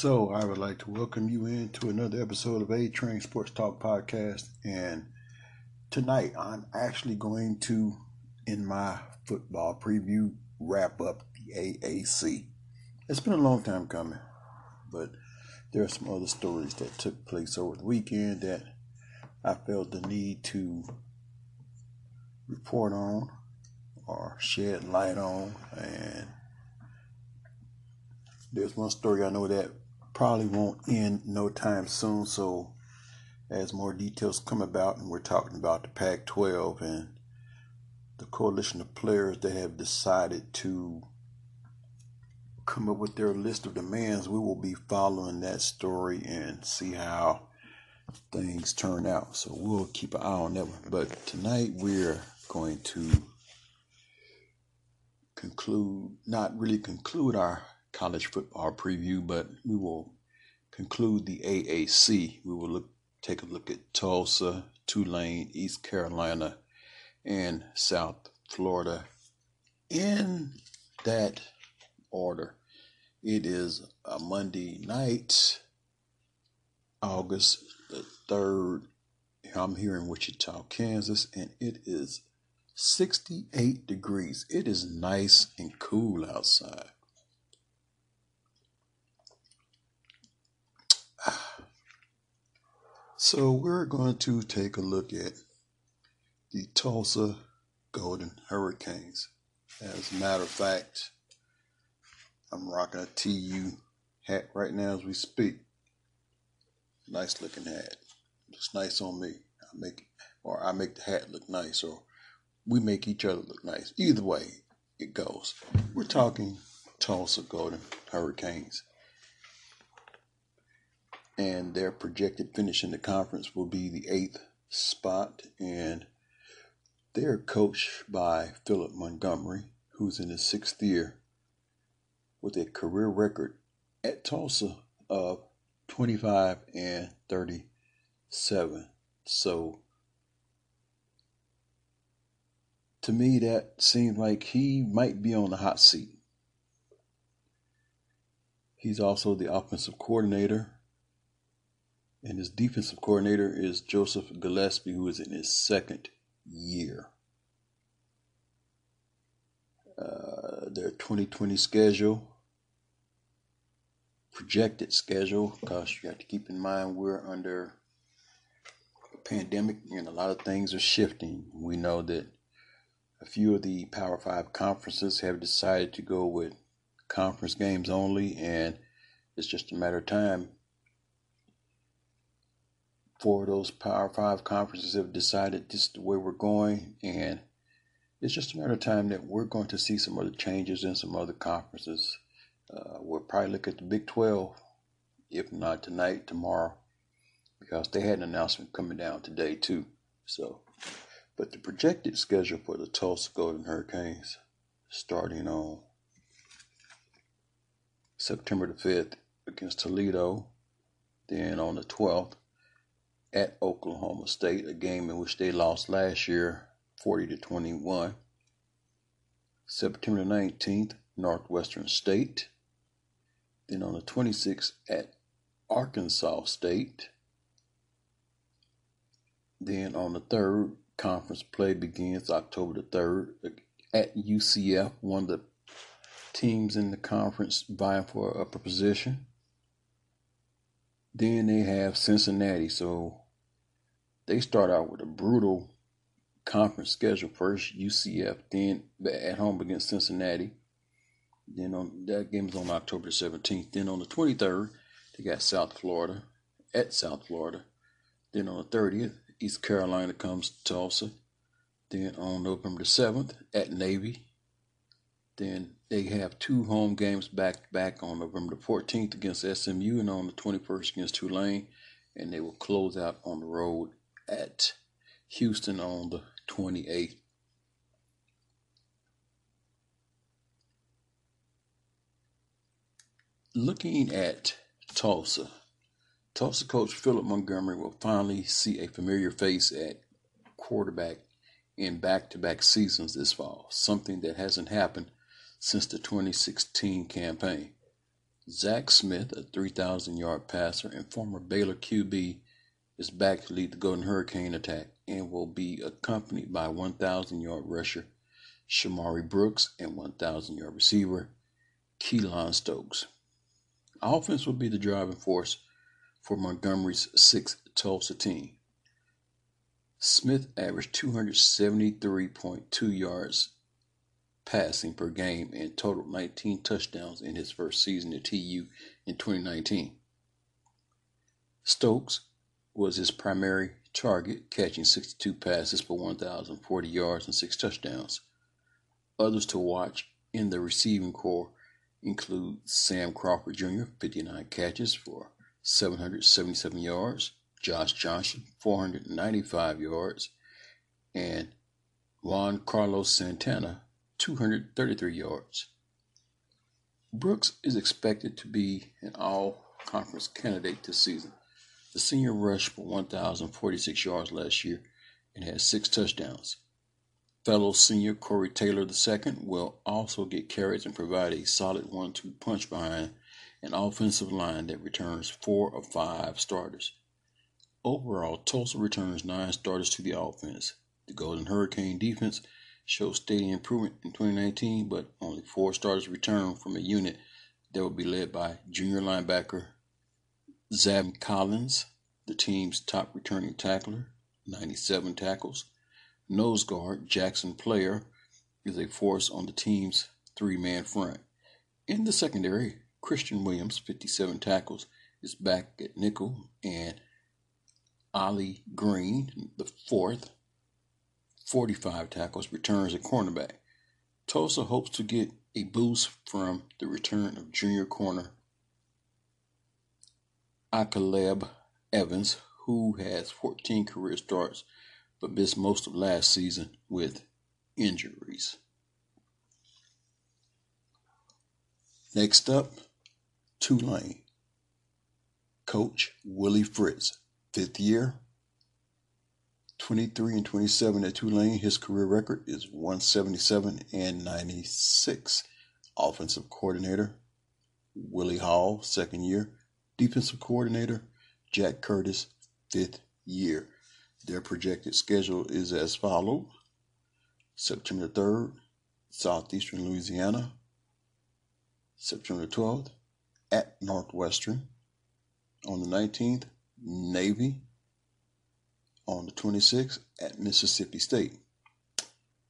So, I would like to welcome you into another episode of A Train Sports Talk Podcast. And tonight, I'm actually going to, in my football preview, wrap up the AAC. It's been a long time coming, but there are some other stories that took place over the weekend that I felt the need to report on or shed light on. And there's one story I know that probably won't end no time soon. So, as more details come about, and we're talking about the Pac 12 and the coalition of players that have decided to come up with their list of demands, we will be following that story and see how things turn out. So we'll keep an eye on that one. But tonight we're going to conclude, not really conclude our college football preview, but we will conclude the AAC. We will look, take a look at Tulsa, Tulane, East Carolina, and South Florida in that order. It is a Monday night, August the 3rd. I'm here in Wichita, Kansas, and it is 68 degrees. It is nice and cool outside. So we're going to take a look at the Tulsa Golden Hurricanes. As a matter of fact, I'm rocking a TU hat right now as we speak. Nice looking hat. Looks nice on me. I make or I make the hat look nice or we make each other look nice. Either way it goes. We're talking Tulsa Golden Hurricanes and their projected finish in the conference will be the eighth spot. And they're coached by Philip Montgomery, who's in his sixth year with a career record at Tulsa of 25 and 37. So to me, that seems like he might be on the hot seat. He's also the offensive coordinator and his defensive coordinator is Joseph Gillespie, who is in his second year. Uh, their 2020 schedule, projected schedule, because you have to keep in mind we're under a pandemic and a lot of things are shifting. We know that a few of the Power Five conferences have decided to go with conference games only, and it's just a matter of time four of those Power Five conferences have decided this is the way we're going, and it's just a matter of time that we're going to see some other changes in some other conferences. Uh, we'll probably look at the Big 12, if not tonight, tomorrow, because they had an announcement coming down today too. So, but the projected schedule for the Tulsa Golden Hurricanes, starting on September the 5th against Toledo, then on the 12th at Oklahoma State, a game in which they lost last year 40 to 21. September 19th, Northwestern State. Then on the 26th at Arkansas State. Then on the 3rd, conference play begins October the 3rd at UCF, one of the teams in the conference vying for upper position. Then they have Cincinnati. So they start out with a brutal conference schedule. First UCF, then at home against Cincinnati. Then on that game is on October 17th. Then on the 23rd, they got South Florida at South Florida. Then on the 30th, East Carolina comes to Tulsa. Then on November 7th at Navy. Then they have two home games back back on November the 14th against SMU and on the 21st against Tulane. And they will close out on the road at Houston on the 28th. Looking at Tulsa, Tulsa coach Philip Montgomery will finally see a familiar face at quarterback in back to back seasons this fall, something that hasn't happened since the 2016 campaign. Zach Smith, a 3,000 yard passer and former Baylor QB, is back to lead the Golden Hurricane attack and will be accompanied by 1,000 yard rusher Shamari Brooks and 1,000 yard receiver Keylon Stokes. Offense will be the driving force for Montgomery's 6 Tulsa team. Smith averaged 273.2 yards passing per game and totaled 19 touchdowns in his first season at TU in 2019. Stokes was his primary target, catching 62 passes for 1,040 yards and 6 touchdowns. Others to watch in the receiving corps include Sam Crawford Jr., 59 catches for 777 yards, Josh Johnson, 495 yards, and Juan Carlos Santana, 233 yards. Brooks is expected to be an all conference candidate this season. The senior rushed for 1,046 yards last year and had six touchdowns. Fellow senior Corey Taylor II will also get carries and provide a solid one two punch behind an offensive line that returns four of five starters. Overall, Tulsa returns nine starters to the offense. The Golden Hurricane defense showed steady improvement in 2019, but only four starters returned from a unit that will be led by junior linebacker Zaven Collins, the team's top returning tackler, 97 tackles. Nose guard Jaxon Player is a force on the team's three man front. In the secondary, Christian Williams, 57 tackles, is back at nickel, and Allie Green, the fourth, 45 tackles, returns at cornerback. Tulsa hopes to get a boost from the return of junior corner Akayleb Evans, who has 14 career starts but missed most of last season with injuries. Next up, Tulane. Coach Willie Fritz fifth year, 23 and 27 at Tulane. His career record is 177 and 96. Offensive coordinator, Willie Hall, second year. Defensive coordinator, Jack Curtis, fifth year. Their projected schedule is as follows September 3rd, Southeastern Louisiana. September 12th, at Northwestern. On the 19th, Navy on the 26th at Mississippi State.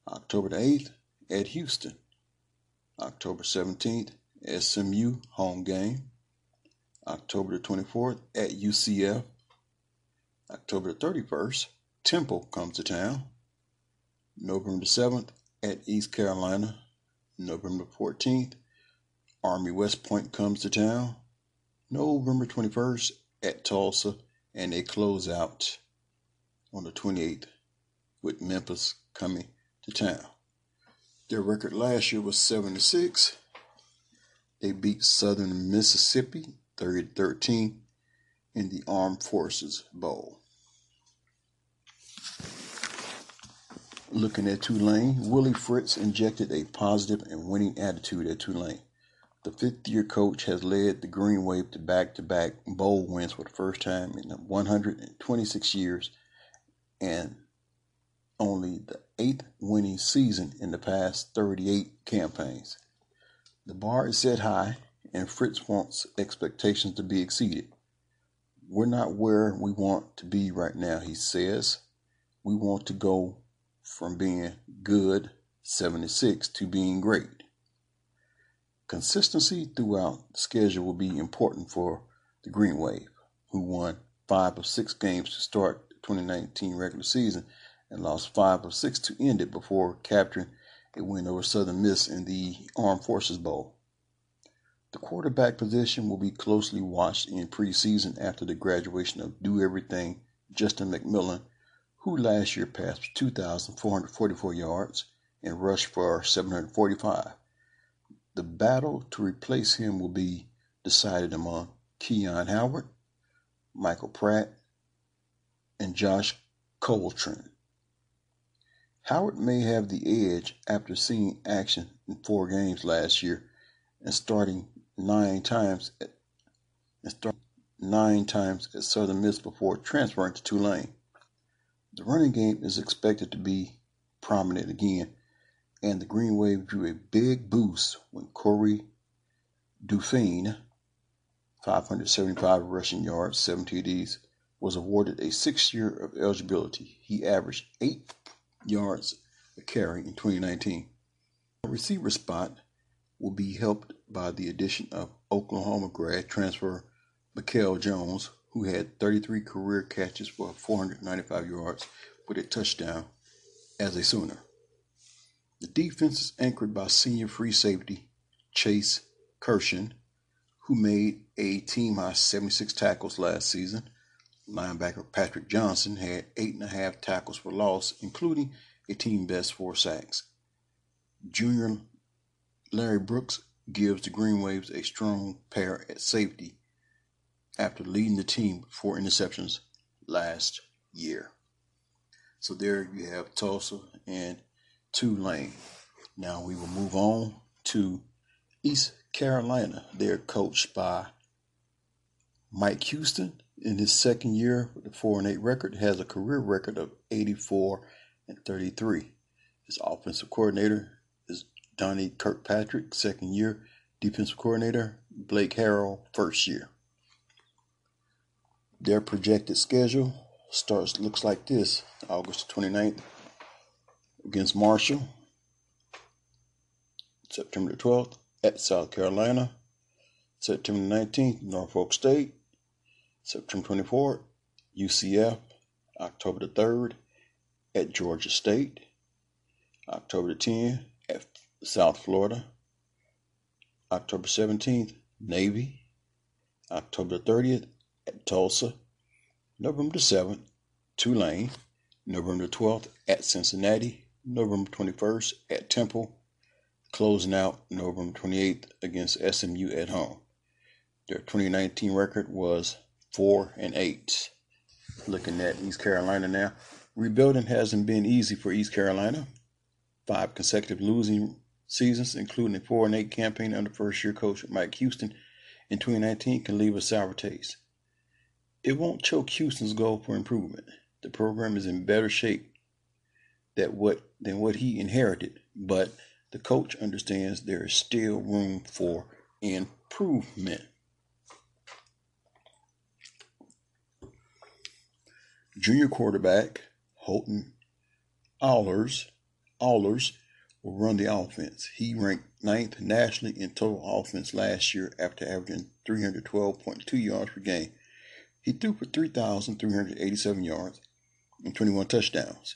October the 8th at Houston. October 17th, SMU home game. October the 24th at UCF. October the 31st, Temple comes to town. November the 7th at East Carolina. November 14th, Army West Point comes to town. November 21st at Tulsa, and they close out on the 28th with Memphis coming to town. Their record last year was 76. They beat Southern Mississippi 30 13 in the Armed Forces Bowl. Looking at Tulane, Willie Fritz injected a positive and winning attitude at Tulane. The fifth year coach has led the Green Wave to back to back bowl wins for the first time in 126 years and only the eighth winning season in the past 38 campaigns. The bar is set high, and Fritz wants expectations to be exceeded. We're not where we want to be right now, he says. We want to go from being good, 76, to being great. Consistency throughout the schedule will be important for the Green Wave, who won five of six games to start 2019 regular season and lost five of six to end it before capturing a win over Southern Miss in the Armed Forces Bowl. The quarterback position will be closely watched in preseason after the graduation of Do Everything Justin McMillan, who last year passed 2,444 yards and rushed for 745. The battle to replace him will be decided among Keon Howard, Michael Pratt, and Josh Coltrane. Howard may have the edge after seeing action in four games last year and starting nine times at, nine times at Southern Miss before transferring to Tulane. The running game is expected to be prominent again, and the Green Wave drew a big boost when Corey Dauphine, 575 rushing yards, 7 TDs, was awarded a six year of eligibility. He averaged 8 yards a carry in 2019. The receiver spot will be helped by the addition of Oklahoma grad transfer Mykel Jones, who had 33 career catches for 495 yards with a touchdown as a Sooner. The defense is anchored by senior free safety Chase Kuerschen, who made a team high 76 tackles last season. Linebacker Patrick Johnson had eight and a half tackles for loss, including a team best four sacks. Junior Larry Brooks gives the Green Waves a strong pair at safety after leading the team with four interceptions last year. So there you have Tulsa and Tulane. Now we will move on to East Carolina. They're coached by Mike Houston. In his second year with a four and eight record, has a career record of 84 and 33. His offensive coordinator is Donnie Kirkpatrick, second year. Defensive coordinator Blake Harrell, first year. Their projected schedule starts looks like this August 29th against Marshall, September 12th at South Carolina, September 19th, Norfolk State, September 24th, UCF, October the 3rd at Georgia State, October the 10th at South Florida, October 17th, Navy, October the 30th at Tulsa, November 7th, Tulane, November 12th at Cincinnati, November 21st at Temple, closing out November 28th against SMU at home. Their 2019 record was 4 and 8. Looking at East Carolina now, rebuilding hasn't been easy for East Carolina. Five consecutive losing seasons, including a 4 and 8 campaign under first year coach Mike Houston in 2019, can leave a sour taste. It won't choke Houston's goal for improvement. The program is in better shape that what than what he inherited, but the coach understands there is still room for improvement. Junior quarterback Holton Allers, Ahlers will run the offense. He ranked ninth nationally in total offense last year after averaging 312.2 yards per game. He threw for 3,387 yards and 21 touchdowns.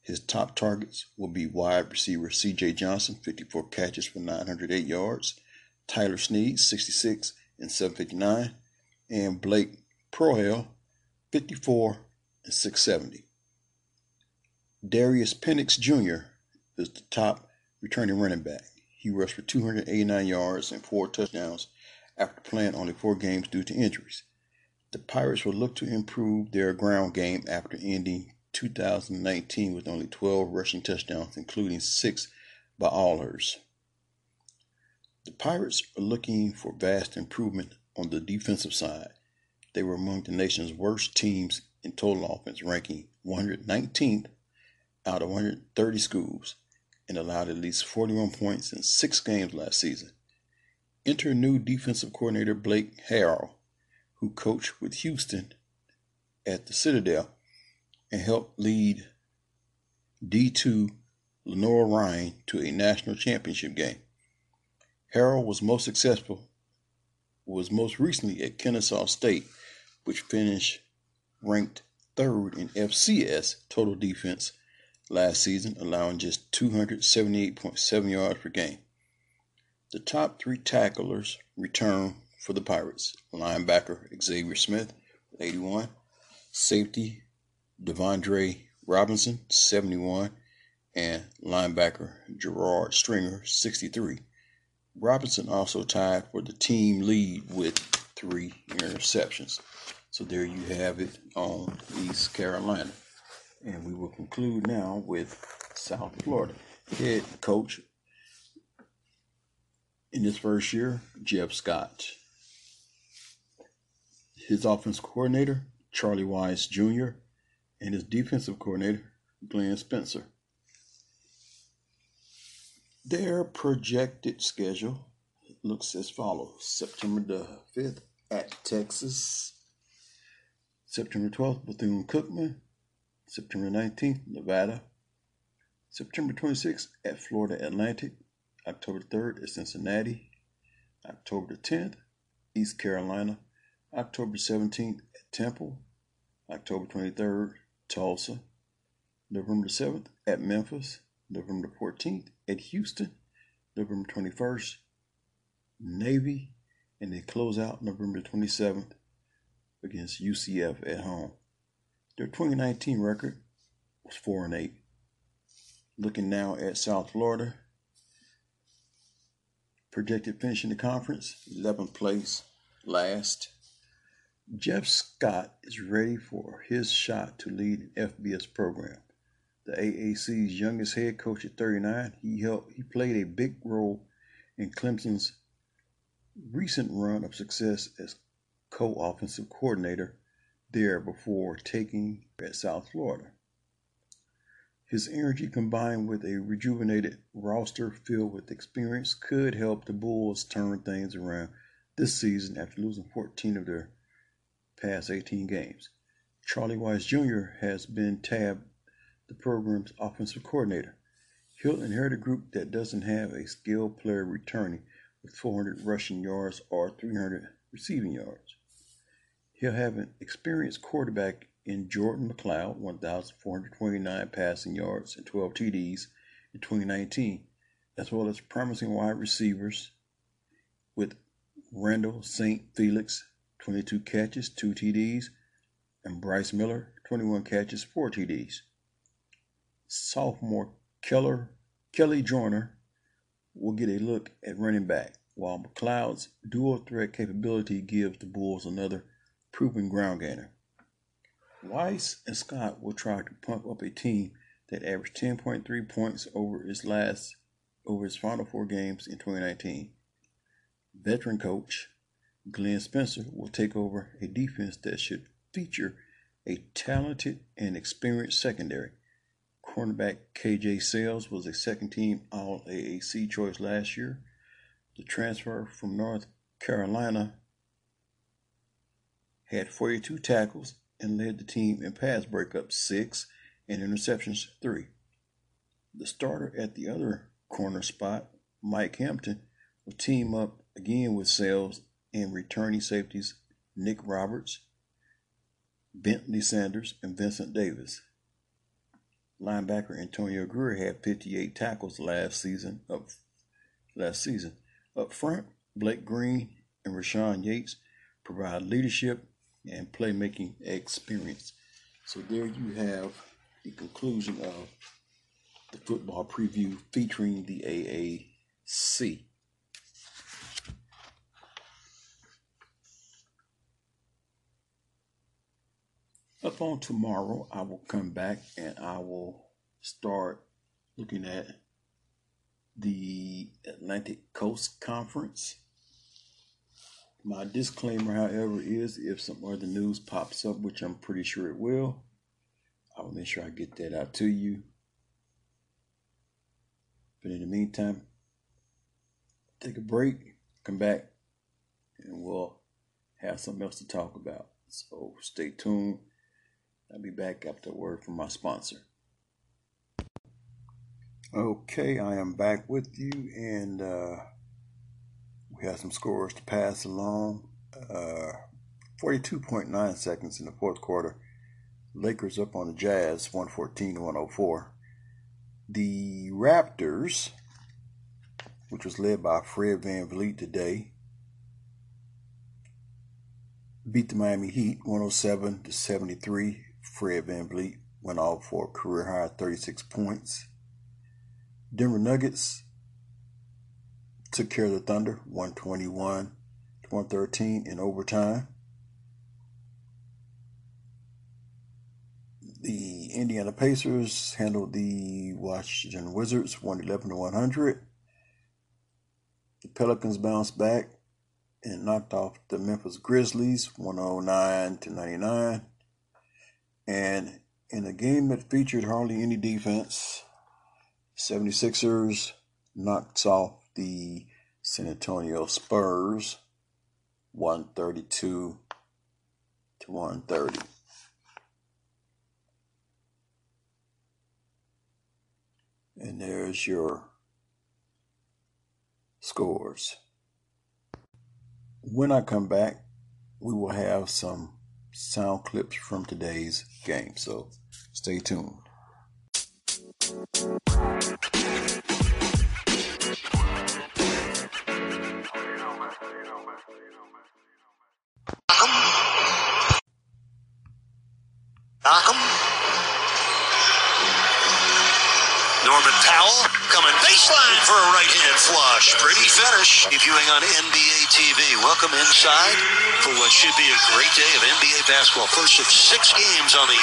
His top targets will be wide receiver C.J. Johnson, 54 catches for 908 yards, Tyler Snead, 66 and 759, and Blake Proehl, 54 and 670. Darius Pinnix Jr. is the top returning running back. He rushed for 289 yards and four touchdowns after playing only four games due to injuries. The Pirates will look to improve their ground game after ending 2019 with only 12 rushing touchdowns, including six by Ahlers. The Pirates are looking for vast improvement on the defensive side. They were among the nation's worst teams in total offense, ranking 119th out of 130 schools, and allowed at least 41 points in six games last season. Enter new defensive coordinator Blake Harrell who coached with Houston at the Citadel and helped lead D2 Lenoir-Rhyne to a national championship game. Harrell was most successful was most recently at Kennesaw State, which finished ranked third in FCS total defense last season, allowing just 278.7 yards per game. The top three tacklers returned for the Pirates. Linebacker Xavier Smith, 81. Safety Devondre Robinson, 71. And linebacker Gerard Stringer, 63. Robinson also tied for the team lead with three interceptions. So there you have it on East Carolina. And we will conclude now with South Florida. Head coach in his first year, Jeff Scott. His offense coordinator, Charlie Weis Jr., and his defensive coordinator, Glenn Spencer. Their projected schedule looks as follows September the 5th at Texas, September 12th, Bethune Cookman, September 19th, Nevada, September 26th at Florida Atlantic, October 3rd at Cincinnati, October 10th, East Carolina, October 17th at Temple, October 23rd, Tulsa, November 7th at Memphis, November 14th at Houston, November 21st, Navy, and they close out November 27th against UCF at home. Their 2019 record was 4 and 8. Looking now at South Florida, projected finish in the conference, 11th place, last. Jeff Scott is ready for his shot to lead an FBS program. The AAC's youngest head coach at 39, he helped he played a big role in Clemson's recent run of success as co-offensive coordinator there before taking at South Florida. His energy combined with a rejuvenated roster filled with experience could help the Bulls turn things around this season after losing 14 of their past 18 games. Charlie Weis Jr. has been tabbed the program's offensive coordinator. He'll inherit a group that doesn't have a skilled player returning with 400 rushing yards or 300 receiving yards. He'll have an experienced quarterback in Jordan McCloud, 1,429 passing yards and 12 TDs in 2019, as well as promising wide receivers with Randall St. Felix, 22 catches, 2 TDs, and Bryce Miller, 21 catches, 4 TDs. Sophomore Keller Kelley Joiner will get a look at running back, while McCloud's dual threat capability gives the Bulls another proven ground gainer. Weis and Scott will try to pump up a team that averaged 10.3 points over its last over its final four games in 2019. Veteran coach Glenn Spencer will take over a defense that should feature a talented and experienced secondary. Cornerback KJ Sails was a second team All AAC choice last year. The transfer from North Carolina had 42 tackles and led the team in pass breakups six and interceptions three. The starter at the other corner spot, Mike Hampton, will team up again with Sails and returning safeties Nick Roberts, Bentlee Sanders, and Vincent Davis. Linebacker Antonio Grier had 58 tackles last season. Up last season, up front, Blake Green and Rashawn Yates provide leadership and playmaking experience. So there you have the conclusion of the football preview featuring the AAC. Up on tomorrow, I will come back and I will start looking at the Atlantic Coast Conference my disclaimer, however, is if some other news pops up, which I'm pretty sure it will, I will make sure I get that out to you. But in the meantime, take a break, come back, and we'll have something else to talk about. So stay tuned. I'll be back after a word from my sponsor. Okay, I am back with you, and uh, we have some scores to pass along. Uh, 42.9 seconds in the fourth quarter. Lakers up on the Jazz, 114 104. The Raptors, which was led by Fred VanVleet today, beat the Miami Heat 107 to 73. Fred VanVleet went off for a career high 36 points. Denver Nuggets took care of the Thunder 121 to 113 in overtime. The Indiana Pacers handled the Washington Wizards 111 to 100. the Pelicans bounced back and knocked off the Memphis Grizzlies 109 to 99. And in a game that featured hardly any defense, 76ers knocked off the San Antonio Spurs 132 to 130. And there's your scores. When I come back, we will have some sound clips from today's game. So stay tuned. Knockham. Norman Powell coming baseline for a right hand flush. Pretty finish. If Viewing on NBA TV. Welcome inside for what should be a great day of NBA basketball. First of six games on the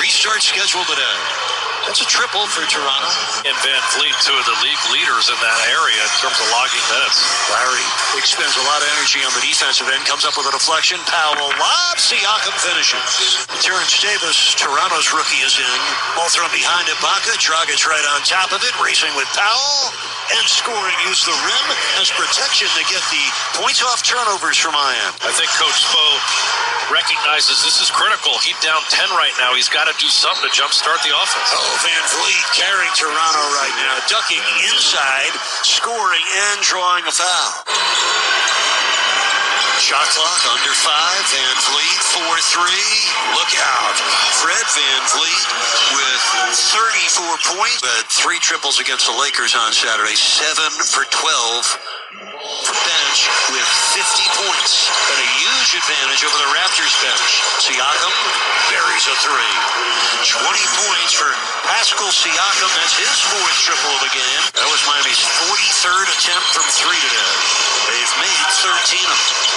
restart schedule today. That's a triple for Toronto. And Van Vliet, two of the league leaders in that area in terms of logging minutes. Lowry expends a lot of energy on the defensive end, comes up with a deflection. Powell lob, Siakam finishes. Terence Davis, Toronto's rookie, is in. Ball thrown behind Ibaka. Dragic right on top of it, racing with Powell. And scoring, use the rim as protection to get the points off turnovers from Miami. I think Coach Spo recognizes this is critical. He's down 10 right now. He's got to do something to jumpstart the offense. Oh, VanVleet carrying Toronto right now, ducking inside, scoring and drawing a foul. Shot clock under five. Van Vliet, 4 3. Look out. Fred Van Vliet with 34 points. Had three triples against the Lakers on Saturday, 7 for 12 for bench with 50 points and a huge advantage over the Raptors bench. Siakam buries a three. 20 points for Pascal Siakam. That's his fourth triple of the game. That was Miami's 43rd attempt from three today. They've made 13 of them.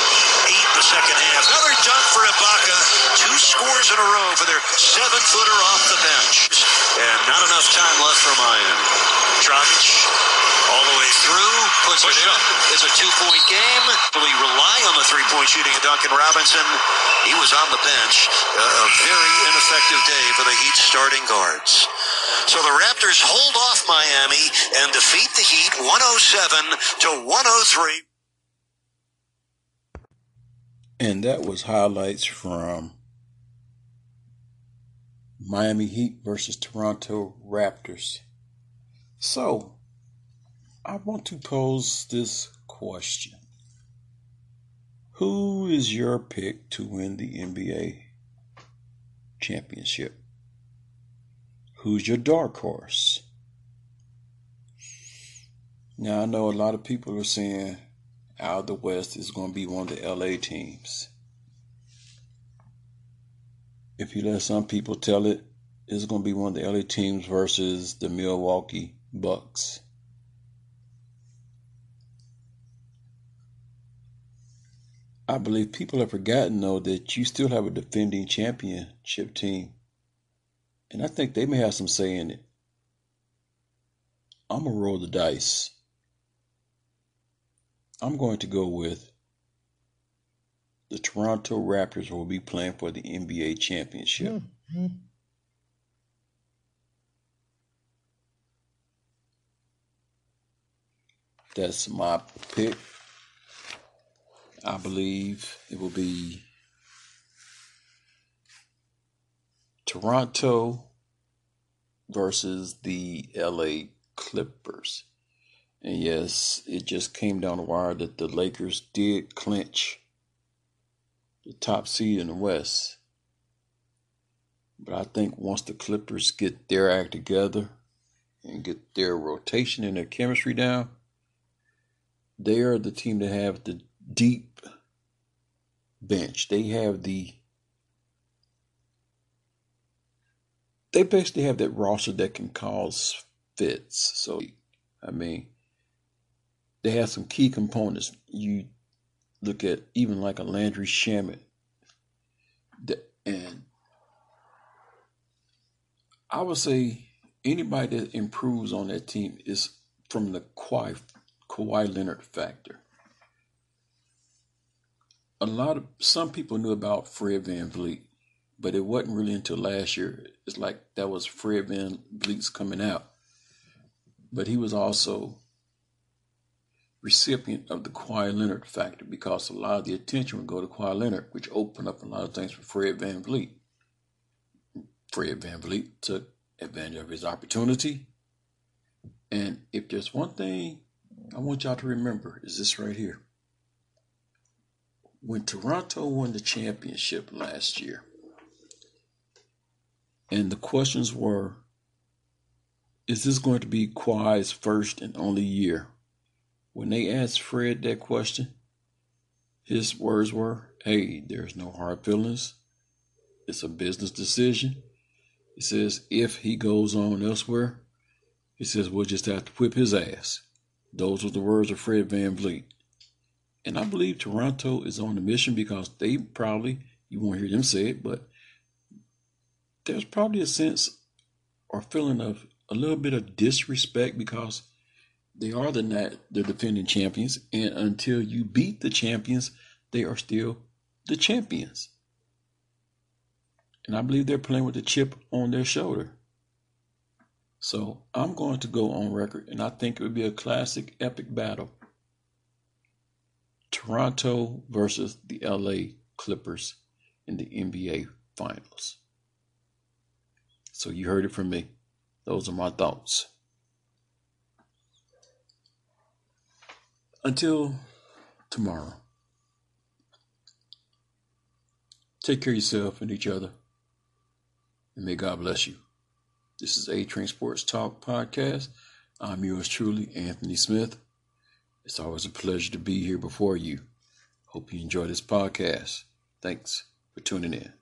The second half. Another dunk for Ibaka. Two scores in a row for their seven-footer off the bench. And not enough time left for Miami. Dragic all the way through, puts it in. It's a two-point game. We rely on the three-point shooting of Duncan Robinson. He was on the bench. A, a very ineffective day for the Heat starting guards. So the Raptors hold off Miami and defeat the Heat 107 to 103. And that was highlights from Miami Heat versus Toronto Raptors. So, I want to pose this question Who is your pick to win the NBA championship? Who's your dark horse? Now, I know a lot of people are saying out of the West is going to be one of the LA teams. If you let some people tell it, it's going to be one of the LA teams versus the Milwaukee Bucks. I believe people have forgotten though that you still have a defending championship team. And I think they may have some say in it. I'm going to roll the dice. I'm going to go with the Toronto Raptors will be playing for the NBA championship. Mm-hmm. That's my pick. I believe it will be Toronto versus the LA Clippers. And yes, it just came down the wire that the Lakers did clinch the top seed in the West. But I think once the Clippers get their act together and get their rotation and their chemistry down, they are the team to have the deep bench. They have the they basically have that roster that can cause fits. So I mean they have some key components. You look at even like a Landry Shamet and I would say anybody that improves on that team is from the quiet Kawhi Leonard factor. A lot of some people knew about Fred VanVleet, but it wasn't really until last year. It's like that was Fred VanVleet's coming out. But he was also recipient of the Kawhi Leonard factor because a lot of the attention would go to Kawhi Leonard, which opened up a lot of things for Fred VanVleet. Fred VanVleet took advantage of his opportunity. And if there's one thing I want y'all to remember is this right here. When Toronto won the championship last year, and the questions were, is this going to be Kawhi's first and only year? When they asked Fred that question, his words were, hey, there's no hard feelings. It's a business decision. He says, if he goes on elsewhere, he says, we'll just have to whip his ass. Those were the words of Fred VanVleet. And I believe Toronto is on a mission because they probably, you won't hear them say it, but there's probably a sense or feeling of a little bit of disrespect because they are the the defending champions, and until you beat the champions, they are still the champions. And I believe they're playing with the chip on their shoulder. So I'm going to go on record, and I think it would be a classic, epic battle. Toronto versus the LA Clippers in the NBA Finals. So you heard it from me. Those are my thoughts. Until tomorrow, take care of yourself and each other, and may God bless you. This is A Train Sports Talk Podcast. I'm yours truly, Anthony Smith. It's always a pleasure to be here before you. Hope you enjoy this podcast. Thanks for tuning in.